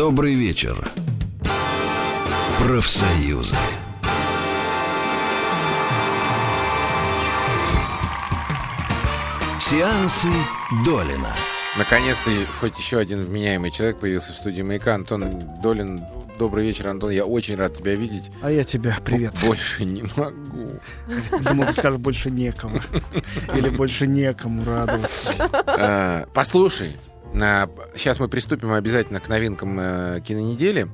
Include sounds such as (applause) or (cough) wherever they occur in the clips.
Добрый вечер. Профсоюзы. Сеансы Долина. Наконец-то хоть еще один вменяемый человек появился в студии «Маяка». Антон Долин. Добрый вечер, Антон. Я очень рад тебя видеть. А я тебя, привет. Больше не могу. Думал, ты скажешь, больше некому. Или больше некому радоваться. А, Послушай, сейчас мы приступим обязательно к новинкам э, кинонедели.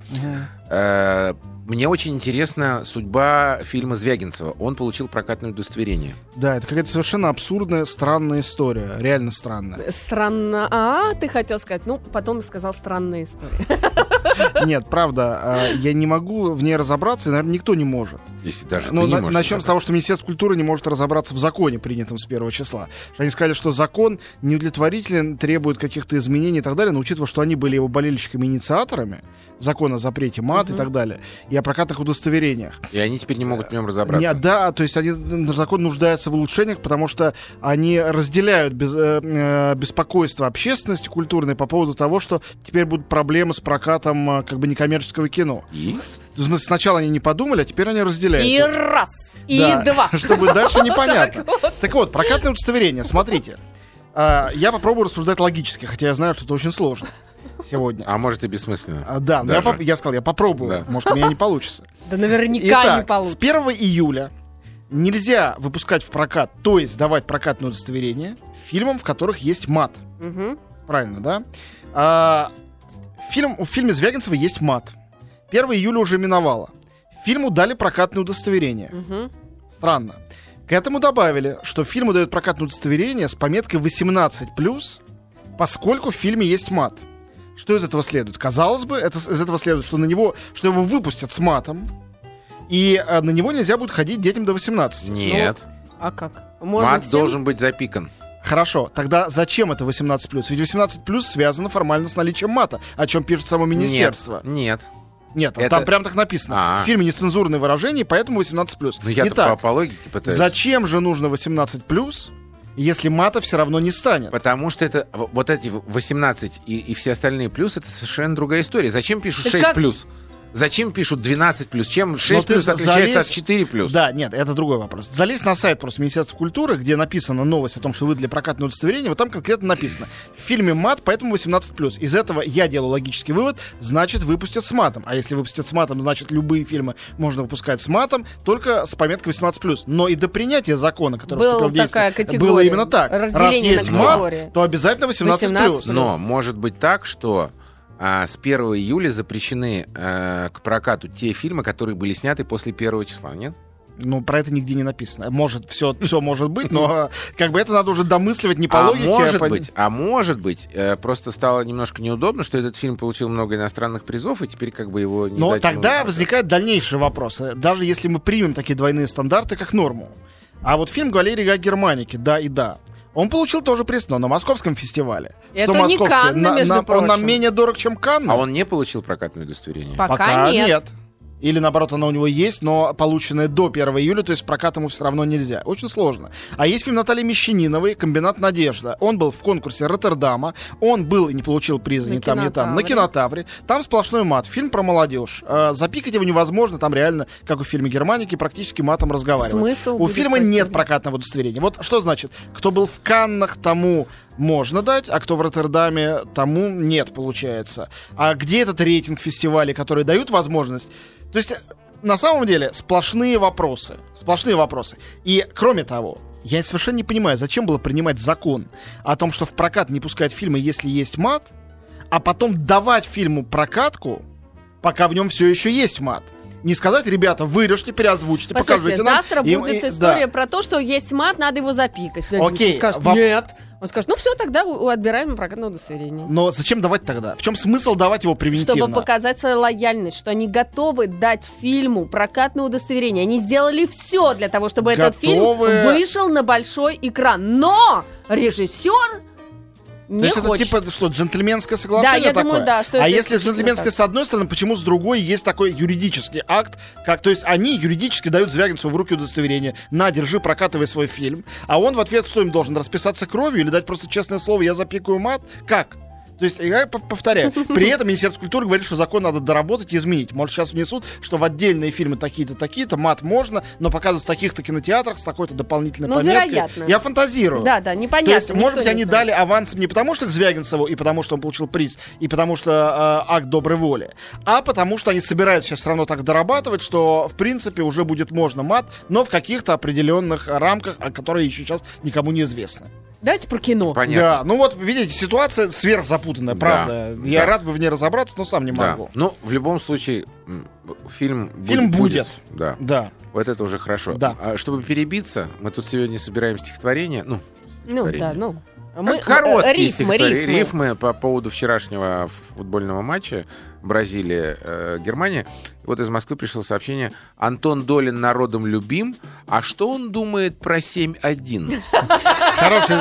Э, Мне очень интересна судьба фильма Звягинцева. Он получил прокатное удостоверение. Да, это какая-то совершенно абсурдная, странная история. Реально странная. Странно. А, ты хотел сказать. Ну, потом сказал странная история. (laughs) Нет, правда, а, я не могу в ней разобраться, и, наверное, никто не может. Если даже Ну, ты не на- можешь начнем с того, что Министерство культуры не может разобраться в законе, принятом с первого числа. Они сказали, что закон неудовлетворителен, требует каких-то изменений и так далее, но учитывая, что они были его болельщиками-инициаторами, закон о запрете мат и так далее, и о прокатных удостоверениях. И они теперь не могут в нем разобраться. Не, да, то есть они, закон нуждается в улучшениях, потому что они разделяют без- э, э, беспокойство общественности культурной по поводу того, что теперь будут проблемы с прокатом э, как бы некоммерческого кино. И? В смысле, сначала они не подумали, а теперь они разделяют. И раз, и Да, два. (laughs) Что будет дальше, непонятно. Так вот, прокатное удостоверение, смотрите. А, Я попробую рассуждать логически, хотя я знаю, что это очень сложно сегодня. А может и бессмысленно. А, Да, но я, Даже. поп- я сказал, я попробую. Да. Может, у меня не получится. (laughs) Да наверняка не Итак, с получится. 1 июля нельзя выпускать в прокат, то есть давать прокатное удостоверение фильмам, в которых есть мат. Правильно, да? А, фильм, в фильме Звягинцева есть мат. 1 июля уже миновало. Фильму дали прокатное удостоверение. Мгм. Странно. К этому добавили, что фильму дают прокатное удостоверение с пометкой 18+, поскольку в фильме есть мат. Что из этого следует? Казалось бы, это, из этого следует, что на него, что его выпустят с матом, и э, на него нельзя будет ходить детям до 18. Нет. А как? Можно Мат всем? должен быть запикан. Хорошо, тогда зачем это 18+. Ведь 18+, связано формально с наличием мата, о чем пишет само министерство. Нет. Нет, Это- там прям так написано. А. В фильме нецензурные выражения, поэтому 18+. Ну я Итак, по, по логике пытаюсь. Зачем же нужно 18 если мата все равно не станет? Потому что это вот эти 18 и, и все остальные плюс это совершенно другая история. Зачем пишут Так 6 как- плюс? Зачем пишут 12 плюс? Чем 6 ты плюс отличается залезь- от 4 плюс? Да, нет, это другой вопрос. Залезь на сайт просто Министерства культуры, где написана новость о том, что выдали прокатное удостоверение, вот там конкретно написано. В фильме мат, поэтому 18+. Из этого я делаю логический вывод, значит, выпустят с матом. А если выпустят с матом, значит, любые фильмы можно выпускать с матом, только с пометкой 18+. Но и до принятия закона, который Была вступил в действие, такая категория. было именно так. Разделение Раз есть на мат, то обязательно 18+. 18+. Но может быть так, что а, с 1 июля запрещены э, к прокату те фильмы, которые были сняты после 1 числа, нет? Ну, про это нигде не написано. Может, все, все может быть, но как бы это надо уже домысливать не по а логике. может по- быть, а может быть, э, просто стало немножко неудобно, что этот фильм получил много иностранных призов, и теперь как бы его не Но тогда возникают дальнейшие вопросы. Даже если мы примем такие двойные стандарты, как норму. А вот фильм «Галерия Га Германики», да и да, он получил тоже приз, но на московском фестивале. Это Что не? Канны, На- между на- Он нам прочим. менее дорог, чем Канны? А он не получил прокатное удостоверение? Пока, нет. Или наоборот, оно у него есть, но полученное до 1 июля, то есть в прокат ему все равно нельзя. Очень сложно. А есть фильм Натальи Мещаниновой «Комбинат Надежда». Он был в конкурсе Роттердама. Он был и не получил приза На ни там, ни там. На кинотавре. Там сплошной мат. Фильм про молодежь. Э, запикать его невозможно. Там реально, как в фильме «Германики», практически матом разговаривать. Смысл У фильма нет прокатного удостоверения. Вот что значит? Кто был в Каннах, тому можно дать, а кто в Роттердаме, тому нет, получается. А где этот рейтинг фестивалей, которые дают возможность? То есть, на самом деле, сплошные вопросы. Сплошные вопросы. И, кроме того, я совершенно не понимаю, зачем было принимать закон о том, что в прокат не пускать фильмы, если есть мат, а потом давать фильму прокатку, пока в нем все еще есть мат. Не сказать, ребята, вырежьте, переозвучьте, Послушайте, покажите нам. завтра И- будет и- история да. про то, что есть мат, надо его запикать. Окей, скажет, воп- нет. Он скажет, ну все, тогда у- отбираем прокатное удостоверение. Но зачем давать тогда? В чем смысл давать его превентивно? Чтобы показать свою лояльность, что они готовы дать фильму прокатное удостоверение. Они сделали все для того, чтобы этот фильм Готовы. вышел на большой экран. Но режиссер не То есть хочет. это типа что, джентльменское соглашение Да, я такое? думаю, да, что а если джентльменское так. с одной стороны, почему с другой есть такой юридический акт, как, то есть они юридически дают Звягинцеву в руки удостоверение, на, держи, прокатывай свой фильм, а он в ответ что им должен, расписаться кровью или дать просто честное слово, я запикаю мат? Как? То есть, я повторяю, при этом Министерство культуры говорит, что закон надо доработать и изменить. Может, сейчас внесут, что в отдельные фильмы такие-то, такие-то мат можно, но показывать в таких-то кинотеатрах с такой-то дополнительной Ну, пометкой. вероятно. Я фантазирую. Да, да, непонятно. То есть, может быть, они знает. дали авансом не потому, что к Звягинцеву и потому, что он получил приз, и потому что э, акт доброй воли, а потому что они собираются сейчас все равно так дорабатывать, что, в принципе, уже будет можно мат, но в каких-то определенных рамках, которые еще сейчас никому не известны. Давайте про кино. Понятно. Да, ну вот, видите, ситуация сверхзапутанная, Да, правда. Я да. рад бы в ней разобраться, но сам не Да. могу. Ну, в любом случае, фильм, Фильм будет. Да. Да. Вот это уже хорошо. Да. А чтобы перебиться, мы тут сегодня собираем стихотворение. Ну, Ну, да, ну. Мы, короткие рифмы, стихотворения, рифмы. рифмы по поводу вчерашнего футбольного матча Бразилия, э. Вот из Москвы пришло сообщение. Антон Долин народом любим. А что он думает про 7-1? Хороший.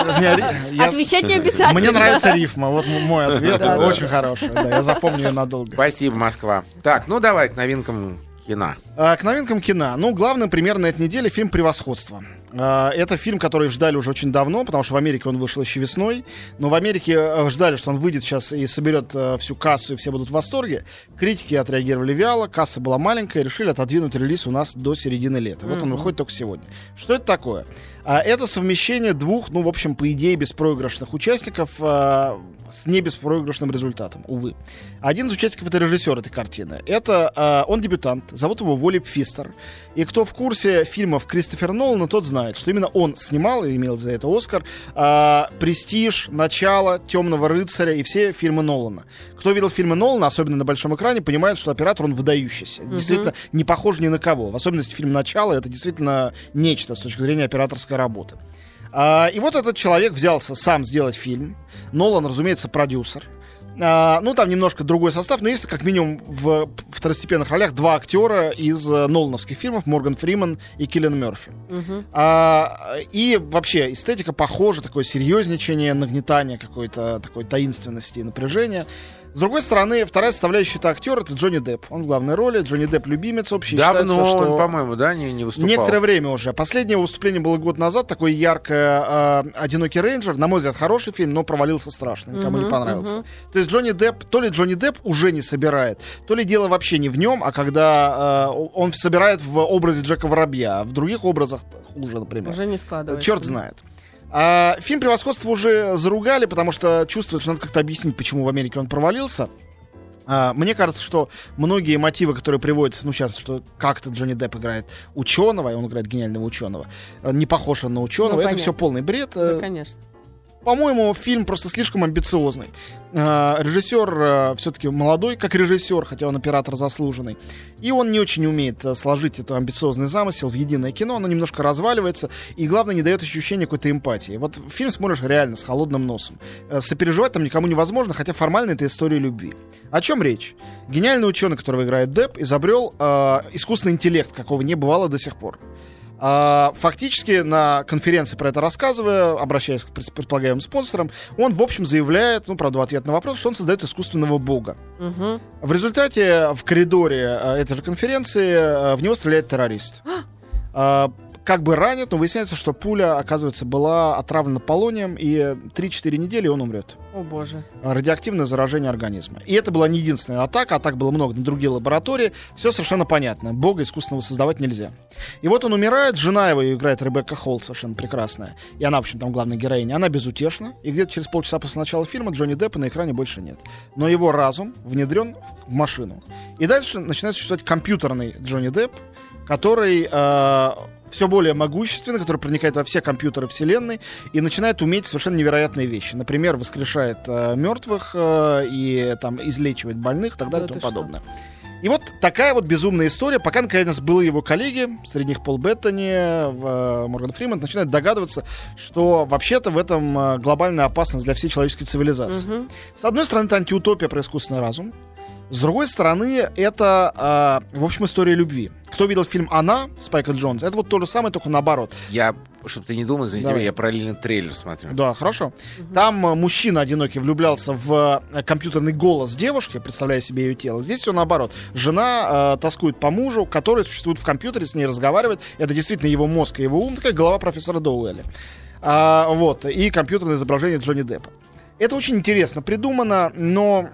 Отвечать не обязательно. Мне нравится рифма, вот мой ответ. Очень хороший. Да, я запомню ее надолго. Спасибо, Москва. Так, ну давай к новинкам кино. А, К новинкам кино. Ну, главным примером на этой неделе фильм «Превосходство». А, Это фильм, который ждали уже очень давно, потому что в Америке он вышел еще весной. Но в Америке э, ждали, что он выйдет сейчас и соберет э, всю кассу, и все будут в восторге. Критики отреагировали вяло, касса была маленькая, решили отодвинуть релиз у нас до середины лета. Вот он выходит только сегодня. Что это такое? А, Это совмещение двух, ну, в общем, по идее, беспроигрышных участников а, с небеспроигрышным результатом, увы. Один из участников это режиссер этой картины. Это а, он дебютант, зовут его Воли Пфистер. И кто в курсе фильмов Кристофера Нолана, тот знает, что именно он снимал и имел за это Оскар а, Престиж, Начало, Темного рыцаря и все фильмы Нолана. Кто видел фильмы Нолана, особенно на большом экране, понимает, что оператор он выдающийся. Действительно, не похож ни на кого. В особенности фильм Начало это действительно нечто с точки зрения операторской работы. А, и вот этот человек взялся сам сделать фильм. Нолан, разумеется, продюсер. А, ну, там немножко другой состав, но есть как минимум в второстепенных ролях два актера из э, Нолановских фильмов, Морган Фриман и Киллиан Мерфи. А, и вообще эстетика похожа, такое серьезничание, нагнетание какой-то такой таинственности и напряжения. С другой стороны, вторая составляющая это актер, это Джонни Депп. Он в главной роли, Джонни Депп любимец общий. Давно считается, что... он, по-моему, да, не, не выступал? Некоторое время уже. Последнее выступление было год назад. Такой яркое э, «Одинокий рейнджер». На мой взгляд, хороший фильм, но провалился страшно. Никому не понравился. То есть Джонни Депп, то ли Джонни Депп уже не собирает, то ли дело вообще не в нем, а когда э, он собирает в образе Джека Воробья, а в других образах хуже, например. Уже не складывается. Черт знает. А, фильм «Превосходство» уже заругали, потому что чувствуют, что надо как-то объяснить, почему в Америке он провалился. А, мне кажется, что многие мотивы, которые приводятся, ну, сейчас, что как-то Джонни Депп играет ученого, и он играет гениального ученого, э, не похож он на ученого, Ну, это понятно. все полный бред. Ну, конечно. По-моему, фильм просто слишком амбициозный. Э, Режиссер все-таки молодой, как режиссер, хотя он оператор заслуженный. И он не очень умеет э, сложить этот амбициозный замысел в единое кино. Оно немножко разваливается. И, главное, не дает ощущения какой-то эмпатии. Вот фильм смотришь реально с холодным носом. Э, Сопереживать там никому невозможно, хотя формально это история любви. О чем речь? Гениальный ученый, которого играет Депп, изобрел э, искусственный интеллект, какого не бывало до сих пор. А, Фактически на конференции про это рассказывая, обращаясь к пред- предполагаемым спонсорам, он, в общем, заявляет, ну, правда, в ответ на вопрос, что он создает искусственного бога. Мгм. В результате в коридоре э, этой же конференции э, в него стреляет террорист. А, Как бы ранит, но выясняется, что пуля, оказывается, была отравлена полонием, и 3-4 недели он умрет. О, боже. Радиоактивное заражение организма. И это была не единственная атака, атак было много на другие лаборатории. Все совершенно понятно. Бога искусственного создавать нельзя. И вот он умирает, жена его, играет Ребекка Холл, совершенно прекрасная. И она, в общем, там главная героиня. Она безутешна. И где-то через полчаса после начала фильма Джонни Деппа на экране больше нет. Но его разум внедрен в машину. И дальше начинает существовать компьютерный Джонни Депп, который все более могущественный, который проникает во все компьютеры вселенной и начинает уметь совершенно невероятные вещи. Например, воскрешает э, мертвых э, и там излечивает больных и так далее и тому что? подобное. И вот такая вот безумная история, пока наконец были его коллеги, среди них Пол Беттани, э, Морган Фриман, начинают догадываться, что вообще-то в этом э, глобальная опасность для всей человеческой цивилизации. Мгм. С одной стороны, это антиутопия про искусственный разум. С другой стороны, это, а, в общем, история любви. Кто видел фильм «Она» Спайка Джонс, это вот то же самое, только наоборот. Я, чтобы ты не думал, извините Давай. меня, я параллельно трейлер смотрю. Да, хорошо. Там э, мужчина одинокий влюблялся в э, компьютерный голос девушки, представляя себе ее тело. Здесь все наоборот. Жена э, тоскует по мужу, который существует в компьютере, с ней разговаривает. Это действительно его мозг и его ум, такая голова профессора Доуэля. А, вот, и компьютерное изображение Джонни Деппа. Это очень интересно придумано, но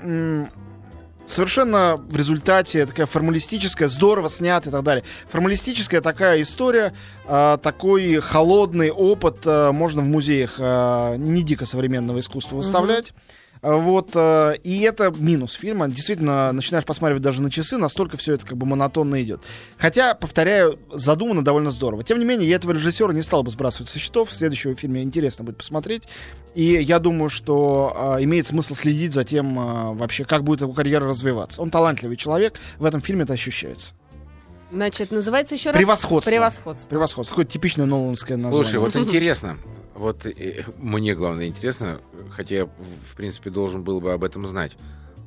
совершенно в результате такая формалистическая, здорово снята и так далее. Формалистическая такая история, а, такой холодный опыт а, можно в музеях а, не дико современного искусства выставлять. А, Вот, э, и это минус фильма. Действительно, начинаешь посматривать даже на часы, настолько все это как бы монотонно идет. Хотя, повторяю, задумано довольно здорово. Тем не менее, я этого режиссера не стал бы сбрасывать со счетов. В следующем фильме интересно будет посмотреть. И я думаю, что э, имеет смысл следить за тем, э, вообще, как будет его карьера развиваться. Он талантливый человек, в этом фильме это ощущается. Значит, называется еще раз... Превосходство. Превосходство. Превосходство. Какое типичное нолановское название. Слушай, вот интересно. Вот э, мне главное интересно, хотя я, в принципе, должен был бы об этом знать.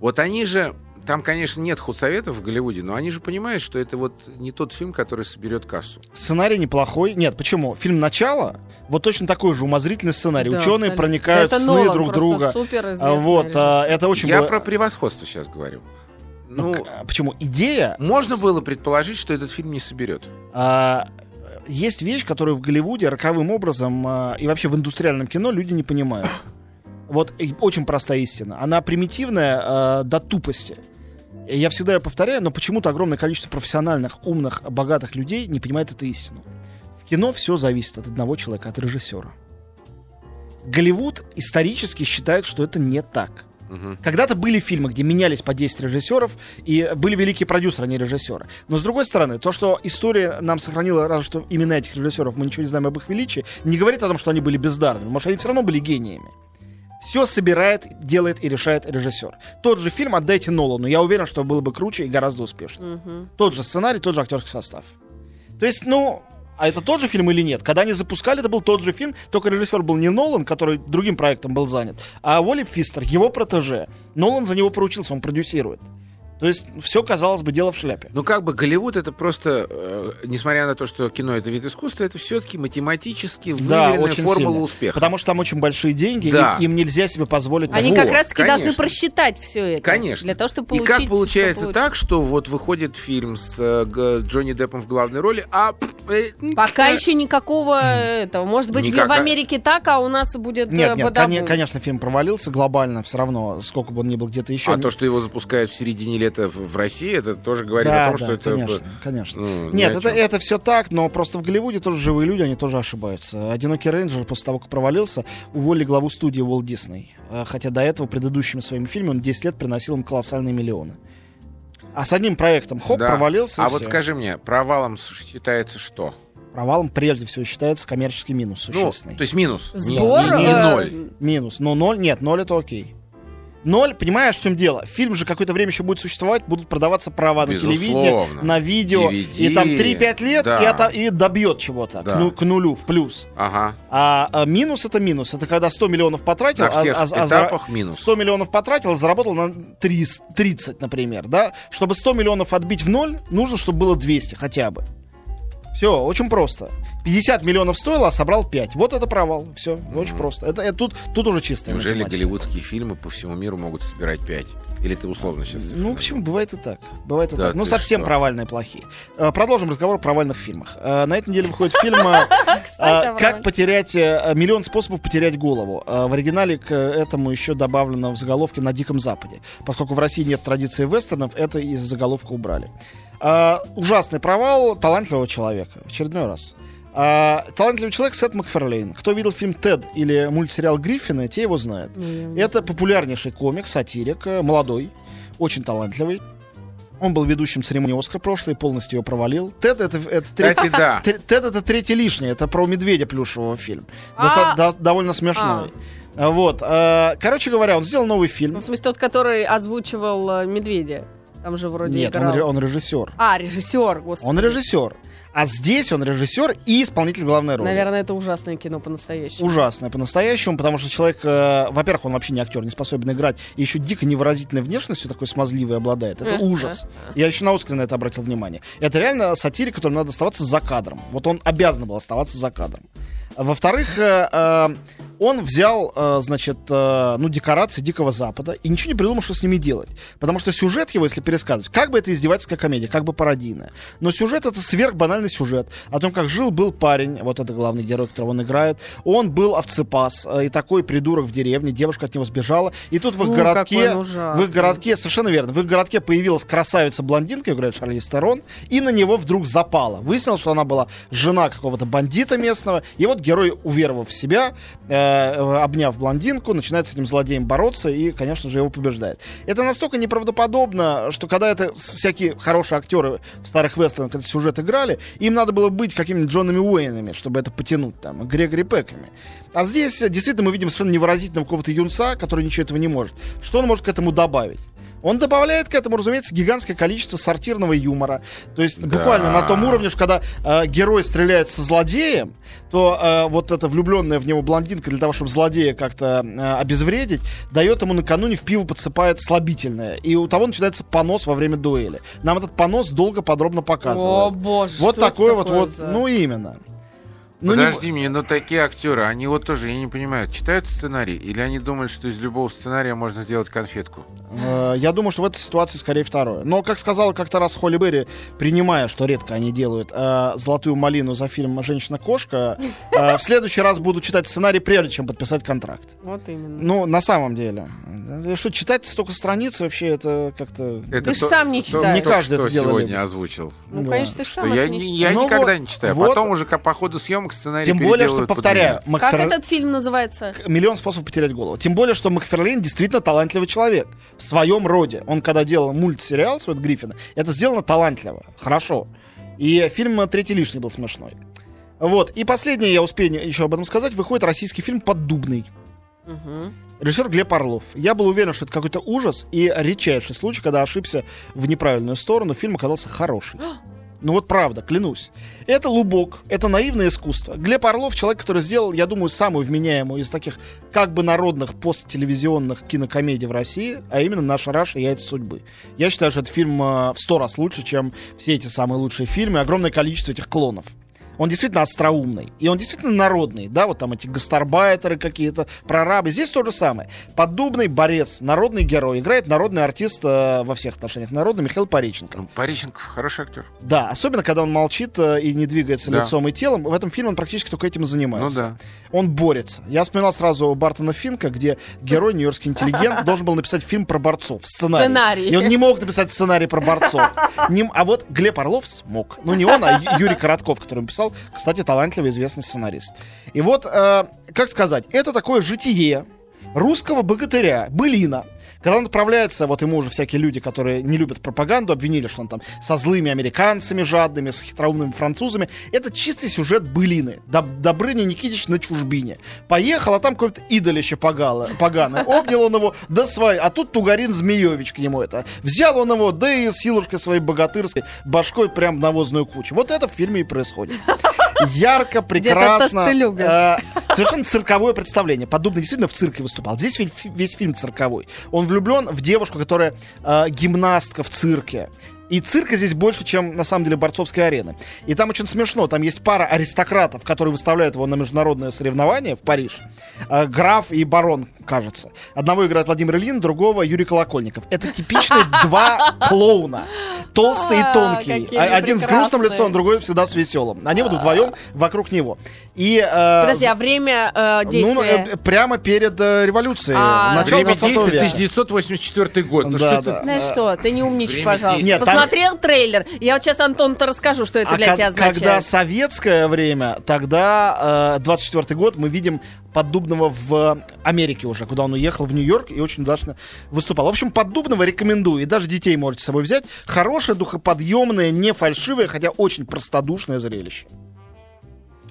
Вот они же, там, конечно, нет худсоветов в Голливуде, но они же понимают, что это вот не тот фильм, который соберет кассу. Сценарий неплохой. Нет, почему? Фильм «Начало» вот точно такой же умозрительный сценарий. Да, Ученые абсолютно. проникают Это в сны Нолан друг друга. А, Вот, а, это очень Я было- про превосходство сейчас говорю. Ну, Ну, почему? Идея... можно было предположить, что этот фильм не соберет. а, есть вещь, которую в Голливуде роковым образом а, и вообще в индустриальном кино люди не понимают. (coughs) Вот очень простая истина. Она примитивная а, до тупости. Я всегда ее повторяю, но почему-то огромное количество профессиональных, умных, богатых людей не понимает эту истину. В кино все зависит от одного человека, от режиссера. Голливуд исторически считает, что это не так. Мгм. Когда-то были фильмы, где менялись по 10 режиссеров, и были великие продюсеры, а не режиссеры. Но, с другой стороны, то, что история нам сохранила, разве что имена этих режиссеров, мы ничего не знаем об их величии, не говорит о том, что они были бездарными. Может, они все равно были гениями. Все собирает, делает и решает режиссер. Тот же фильм отдайте Нолану. Я уверен, что было бы круче и гораздо успешнее. Мгм. Тот же сценарий, тот же актерский состав. То есть, ну, а это тот же фильм или нет? Когда они запускали, это был тот же фильм, только режиссер был не Нолан, который другим проектом был занят, а Уолли Фистер, его протеже. Нолан за него поручился, он продюсирует. То есть все, казалось бы, дело в шляпе. Ну, как бы Голливуд это просто, э, несмотря на то, что кино это вид искусства, это все-таки математически Да, выверенная очень формула сильно. успеха. Потому что там очень большие деньги, Да. им, им нельзя себе позволить... Они Вот, как раз-таки должны конечно. просчитать все это. Конечно. Для того, чтобы И получить... как получается что так, что вот выходит фильм с э, Г- Джонни Деппом в главной роли, а... э, Пока э, еще никакого этого. Может быть, в- Никак. в Америке так, а у нас будет Нет, э, нет, конечно, фильм провалился глобально, все равно, сколько бы он ни был где-то еще. А то, что его запускают в середине лета в, в России, это тоже говорит да, о том, да, что это... конечно, конечно. ну, Нет, это, это все так, но просто в Голливуде тоже живые люди, они тоже ошибаются. Одинокий рейнджер после того, как провалился, уволили главу студии Уолт Дисней. А, Хотя до этого предыдущими своими фильмами он 10 лет приносил им колоссальные миллионы. А с одним проектом хоп, Да. провалился. и А вот всё. скажи мне, провалом считается что? Провалом прежде всего считается коммерческий минус Ну, существенный. то есть минус. Не- Сбор... не, не э, ноль. Минус. Но ноль, нет, ноль это окей. Ноль, понимаешь, в чем дело? Фильм же какое-то время еще будет существовать, будут продаваться права на телевидение, Безусловно. на видео. DVD, и там 3-5 лет, да. и, это, и добьет чего-то Да. к, ну- к нулю, в плюс. Ага. А, а минус это минус. Это когда 100 миллионов потратил, На всех а, а- а зара- этапах минус. 100 миллионов потратил, а заработал на 30, 30, например, да? Чтобы 100 миллионов отбить в ноль, нужно, чтобы было 200 хотя бы. Все, очень просто. 50 миллионов стоило, а собрал 5. Вот это провал. Все, очень просто. Это, это тут, тут уже чистая Неужели математика. голливудские фильмы по всему миру могут собирать 5? Или ты условно сейчас цифры Ну, почему? Бывает и так. Бывает и Да так. Ну, совсем что? провальные, плохие. Э, Продолжим разговор о провальных фильмах. Э, На этой неделе выходит фильм э, (laughs) «Как потерять... Миллион способов потерять голову». В оригинале к этому еще добавлено в заголовке «На Диком Западе». Поскольку в России нет традиции вестернов, это из заголовка убрали. А, Ужасный провал талантливого человека. В очередной раз. А, Талантливый человек Сет Макферлейн. Кто видел фильм «Тед» или мультсериал «Гриффины», те его знают. Не, Это популярнейший комик, сатирик, э, молодой, очень талантливый. Он был ведущим церемонии Оскар прошлой, полностью ее провалил. Тед это, это третий- Кстати, да. (laughs) Тед это третий лишний, это про медведя плюшевого фильм. А. Доста- до- довольно смешной. А, Вот. а, Короче говоря, он сделал новый Ну, фильм. в смысле, тот, который озвучивал э, Медведя. Там же вроде Нет, он, играл. ре- он режиссер. А, режиссер, господи. Он режиссер. А здесь он режиссер и исполнитель главной роли. Наверное, это ужасное кино по-настоящему. Ужасное по-настоящему, потому что человек, э, во-первых, он вообще не актер, не способен играть, и еще дико невыразительной внешностью такой смазливой обладает. Это ужас. Я еще на Оскаре на это обратил внимание. Это реально сатирик, которому надо оставаться за кадром. Вот он обязан был оставаться за кадром. Во-вторых, э, э, Он взял, э, значит, э, ну, декорации Дикого Запада и ничего не придумал, что с ними делать. Потому что сюжет его, если пересказывать, как бы это издевательская комедия, как бы пародийная. Но сюжет это сверхбанальный сюжет о том, как жил-был парень, вот это главный герой, которого он играет. Он был овцепас э, и такой придурок в деревне, девушка от него сбежала. И тут в их Фу, городке, в их городке, совершенно верно, в их городке появилась красавица-блондинка, играет Шарлиз Терон, и на него вдруг запала. Выяснилось, что она была жена какого-то бандита местного, и вот герой, уверовав в себя, э, обняв блондинку, начинает с этим злодеем бороться и, конечно же, его побеждает. Это настолько неправдоподобно, что когда это всякие хорошие актеры в старых вестернах этот сюжет играли, им надо было быть какими-нибудь Джонами Уэйнами, чтобы это потянуть, там, Грегори Пеками. А здесь э, действительно мы видим совершенно невыразительного какого-то юнца, который ничего этого не может. Что он может к этому добавить? Он добавляет к этому, разумеется, гигантское количество сортирного юмора. То есть буквально на том уровне, что когда э, герой стреляет со злодеем, то э, вот эта влюбленная в него блондинка для того, чтобы злодея как-то э, обезвредить, дает ему накануне в пиво подсыпает слабительное. И у того начинается понос во время дуэли. Нам этот понос долго подробно О, показывают. боже, вот что это такой вот, такое вот, за- ну именно. Ну, не- Подожди мне, но такие актеры, они вот тоже, я не понимаю, читают сценарий или они думают, что из любого сценария можно сделать конфетку? Э, Я думаю, что в этой ситуации скорее второе. Но, как сказала как-то раз Холли Берри, принимая, что редко они делают, э, золотую малину за фильм «Женщина-кошка», э, в следующий раз буду читать сценарий, прежде чем подписать контракт. Вот именно. Ну, на самом деле. Что, читать столько страниц вообще, это как-то... Это Ты ж то- сам не читаешь. Не каждый это дело сегодня озвучил. Ну, конечно, ты сам я не не- читаешь. я Ну никогда не читаю. Потом уже по ходу съемок сценарий Тем более, что, повторяю, меня. Как Макфер- этот фильм называется? миллион способов потерять голову. Тем более, что Макферлейн действительно талантливый человек в своем роде. Он когда делал мультсериал свой Гриффина, это сделано талантливо, хорошо. И фильм «Третий лишний» был смешной. Вот. И последнее, я успею еще об этом сказать, выходит российский фильм «Поддубный». Мгм. Режиссер Глеб Орлов. Я был уверен, что это какой-то ужас и редчайший случай, когда ошибся в неправильную сторону. Фильм оказался хороший. Ну вот правда, клянусь. Это лубок, это наивное искусство. Глеб Орлов человек, который сделал, я думаю, самую вменяемую из таких как бы народных посттелевизионных кинокомедий в России, а именно «Наша Раша. Яйца судьбы». Я считаю, что этот фильм э, в сто раз лучше, чем все эти самые лучшие фильмы. Огромное количество этих клонов. Он действительно остроумный. И он действительно народный. Да, вот там эти гастарбайтеры какие-то, прорабы. Здесь то же самое. Поддубный борец, народный герой. Играет народный артист э, во всех отношениях. Народный Михаил Пореченко. Ну, Пореченков хороший актер. Да, особенно когда он молчит э, и не двигается Да. лицом и телом. В этом фильме он практически только этим и Ну занимается. да. Он борется. Я вспоминал сразу Бартона Финка, где герой, (laughs) нью-йоркский интеллигент, должен был написать фильм про борцов. Сценарий. Сценарий. И он не мог написать сценарий про борцов. (laughs) Не- а вот Глеб Орлов смог. Ну, не он, а Юрий Коротков, который написал, кстати, талантливый известный сценарист. И вот, э, как сказать, это такое житие русского богатыря, былина, когда он отправляется, вот ему уже всякие люди, которые не любят пропаганду, обвинили, что он там со злыми американцами жадными, с хитроумными французами. Это чистый сюжет былины. Доб- Добрыня Никитич на чужбине. Поехал, а там какое-то идолище погало, поганое. Обнял он его, да свой. А тут Тугарин Змеевич к нему это. Взял он его, да и силушкой своей богатырской башкой прям навозную кучу. Вот это в фильме и происходит. Ярко, прекрасно. то, что ты любишь. э, совершенно цирковое представление. Подобно действительно в цирке выступал. Здесь весь фильм цирковой. Он влюблен в девушку, которая э, гимнастка в цирке. И цирка здесь больше, чем на самом деле борцовской арены. И там очень смешно. Там есть пара аристократов, которые выставляют его на международное соревнование в Париж. Э, граф и барон, кажется. Одного играет Владимир Ильин, другого Юрий Колокольников. Это типичные (laughs) два клоуна. Толстый и А, тонкий. А- Один с грустным лицом, другой всегда с веселым. Они будут вдвоем вокруг него. И, э, Подожди, а время э, ну, действия? э, прямо перед э, революцией. А, начало Время 20 действия века. 1984 год. Ну Да, что да. ты... Знаешь что, ты не умничай, пожалуйста. Нет, Посмотрел трейлер? Я вот сейчас Антону-то расскажу, что это А для тебя означает. когда советское время, тогда э, 24 год мы видим Поддубного в Америке уже, куда он уехал в Нью-Йорк и очень удачно выступал. В общем, Поддубного рекомендую, и даже детей можете с собой взять. Хорошее, духоподъемное, не фальшивое, хотя очень простодушное зрелище.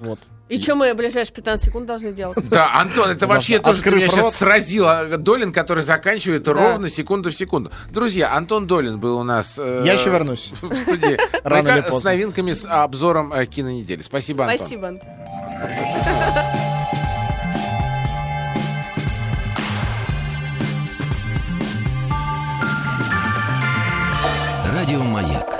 Вот. И что мы ближайшие 15 секунд должны делать? Да, Антон, это вообще то, что Открыв меня сейчас сразило. Долин, который заканчивает Да. ровно секунду в секунду. Друзья, Антон Долин был у нас... э, Я еще вернусь. (laughs) В студии. (laughs) Рано или С поздно. новинками, с обзором э, кинонедели. Спасибо, Антон. Спасибо, Антон. Радио Маяк.